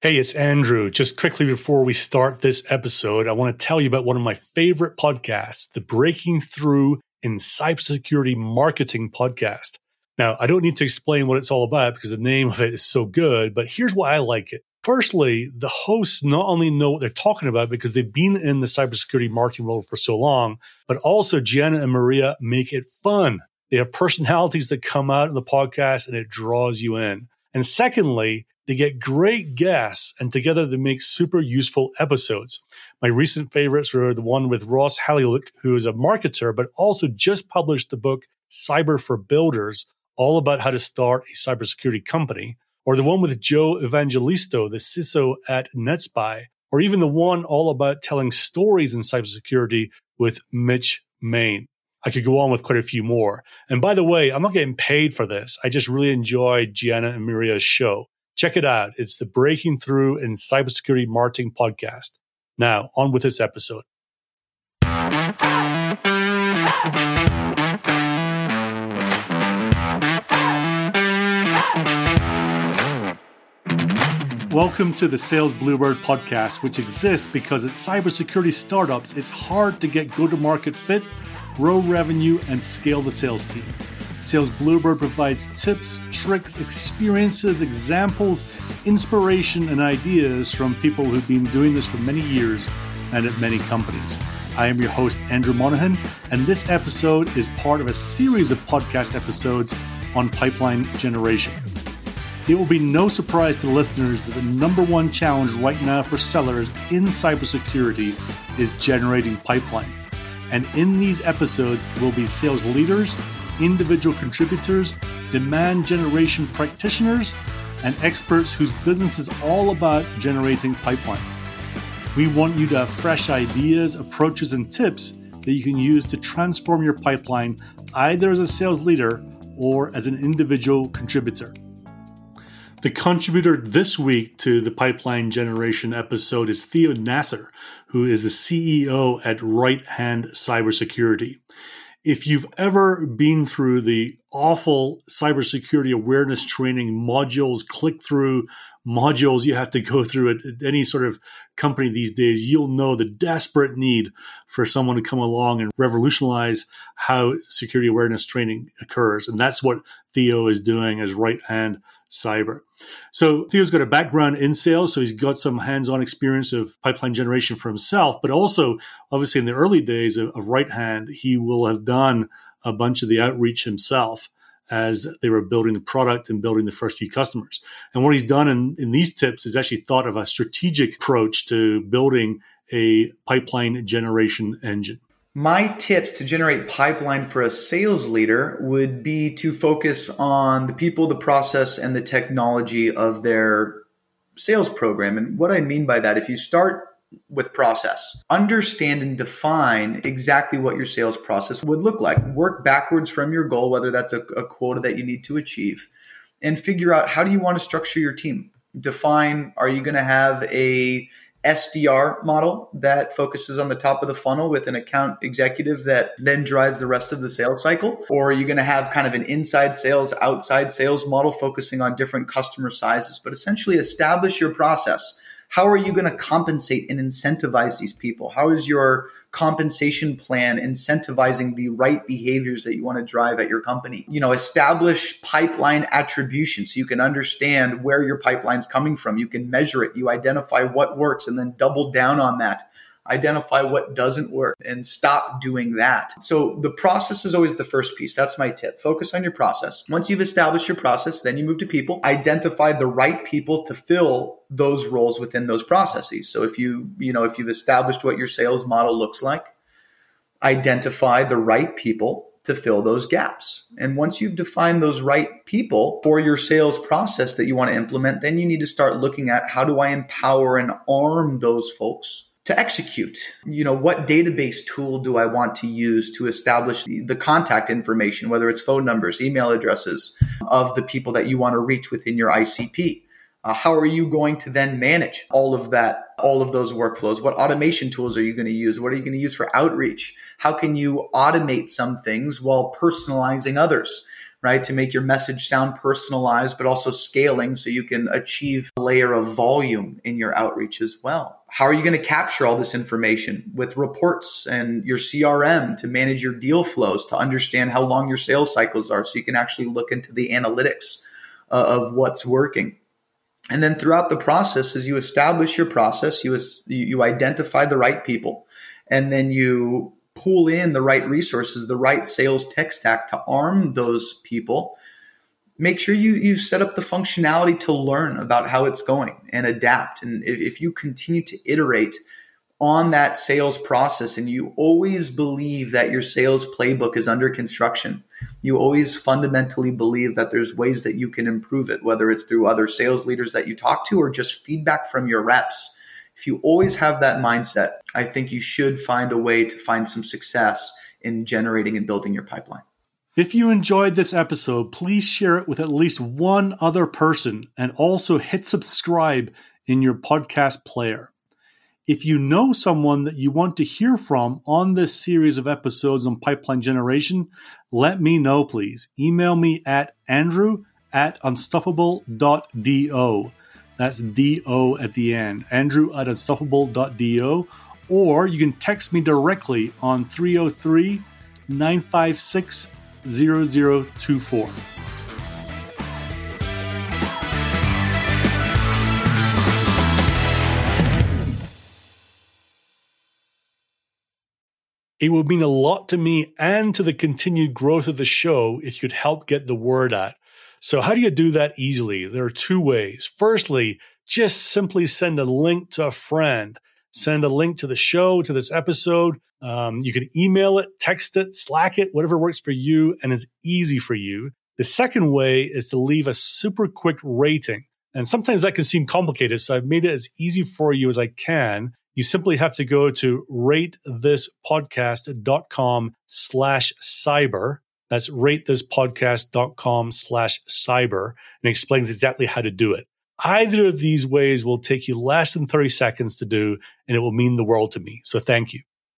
Hey, it's Andrew. Just quickly before we start this episode, I want to tell you about one of my favorite podcasts, the Breaking Through in Cybersecurity Marketing podcast. Now, I don't need to explain what it's all about because the name of it is so good, but here's why I like it. Firstly, the hosts not only know what they're talking about because they've been in the cybersecurity marketing world for so long, but also Gianna and Maria make it fun. They have personalities that come out in the podcast and it draws you in. And secondly, they get great guests, and together they make super useful episodes. My recent favorites were the one with Ross Haleliuk, who is a marketer, but also just published the book Cyber for Builders, all about how to start a cybersecurity company, or the one with Joe Evangelisto, the CISO at NetSPI, or even the one all about telling stories in cybersecurity with Mitch Main. I could go on with quite a few more. And by the way, I'm not getting paid for this. I just really enjoyed Gianna and Maria's show. Check it out. It's the Breaking Through in Cybersecurity Marketing podcast. Now, on with this episode. Welcome to the Sales Bluebird podcast, which exists because at cybersecurity startups, it's hard to get go to market fit, grow revenue, and scale the sales team. Sales Bluebird provides tips, tricks, experiences, examples, inspiration, and ideas from people who've been doing this for many years and at many companies. I am your host, Andrew Monahan, and this episode is part of a series of podcast episodes on pipeline generation. It will be no surprise to listeners that the number one challenge right now for sellers in cybersecurity is generating pipeline. And in these episodes will be sales leaders individual contributors, demand generation practitioners, and experts whose business is all about generating pipeline. We want you to have fresh ideas, approaches, and tips that you can use to transform your pipeline either as a sales leader or as an individual contributor. The contributor this week to the pipeline generation episode is Theo Nasser, who is the CEO at Right Hand Cybersecurity. If you've ever been through the awful cybersecurity awareness training modules, click through modules you have to go through at, at, any sort of company these days, you'll know the desperate need for someone to come along and revolutionize how security awareness training occurs. And that's what Theo is doing as right hand cyber. So Theo's got a background in sales, so he's got some hands-on experience of pipeline generation for himself, but also obviously in the early days of, of Right Hand, he will have done a bunch of the outreach himself as they were building the product and building the first few customers. And what he's done in, in these tips is actually thought of a strategic approach to building a pipeline generation engine. My tips to generate pipeline for a sales leader would be to focus on the people, the process, and the technology of their sales program. And what I mean by that, if you start with process, understand and define exactly what your sales process would look like. Work backwards from your goal, whether that's a, a quota that you need to achieve, and figure out how do you want to structure your team. Define are you going to have a SDR model that focuses on the top of the funnel with an account executive that then drives the rest of the sales cycle? Or are you going to have kind of an inside sales, outside sales model focusing on different customer sizes? But essentially establish your process how are you going to compensate and incentivize these people? How is your compensation plan incentivizing the right behaviors that you want to drive at your company? You know, establish pipeline attribution so you can understand where your pipeline's coming from. You can measure it, you identify what works, and then double down on that identify what doesn't work and stop doing that. So the process is always the first piece. That's my tip. Focus on your process. Once you've established your process, then you move to people, identify the right people to fill those roles within those processes. So if you, you know, if you've established what your sales model looks like, identify the right people to fill those gaps. And once you've defined those right people for your sales process that you want to implement, then you need to start looking at how do I empower and arm those folks to execute. You know, what database tool do I want to use to establish the, the, contact information, whether it's phone numbers, email addresses of the people that you want to reach within your ICP? Uh, how are you going to then manage all of that, all of those workflows? What automation tools are you going to use? What are you going to use for outreach? How can you automate some things while personalizing others? right? To make your message sound personalized, but also scaling so you can achieve a layer of volume in your outreach as well. How are you going to capture all this information with reports and your CRM to manage your deal flows, to understand how long your sales cycles are so you can actually look into the analytics uh, of what's working? And then throughout the process, as you establish your process, you, you identify the right people, and then you pull in the right resources, the right sales tech stack to arm those people. Make sure you you set up the functionality to learn about how it's going and adapt. And if, if you continue to iterate on that sales process and you always believe that your sales playbook is under construction, you always fundamentally believe that there's ways that you can improve it, whether it's through other sales leaders that you talk to or just feedback from your reps. If you always have that mindset, I think you should find a way to find some success in generating and building your pipeline. If you enjoyed this episode, please share it with at least one other person and also hit subscribe in your podcast player. If you know someone that you want to hear from on this series of episodes on pipeline generation, let me know, please. Email me at andrew at unstoppable.do. That's D-O at the end. Andrew at unstoppable.do. Or you can text me directly on 303 956 0024. It would mean a lot to me and to the continued growth of the show if you could help get the word out. So, how do you do that easily? There are two ways. Firstly, just simply send a link to a friend, send a link to the show, to this episode. Um, you can email it, text it, Slack it, whatever works for you and is easy for you. The second way is to leave a super quick rating. And sometimes that can seem complicated. So I've made it as easy for you as I can you simply have to go to ratethispodcast.com slash cyber. That's ratethispodcast.com slash cyber and explains exactly how to do it. Either of these ways will take you less than 30 seconds to do, and it will mean the world to me. So thank you.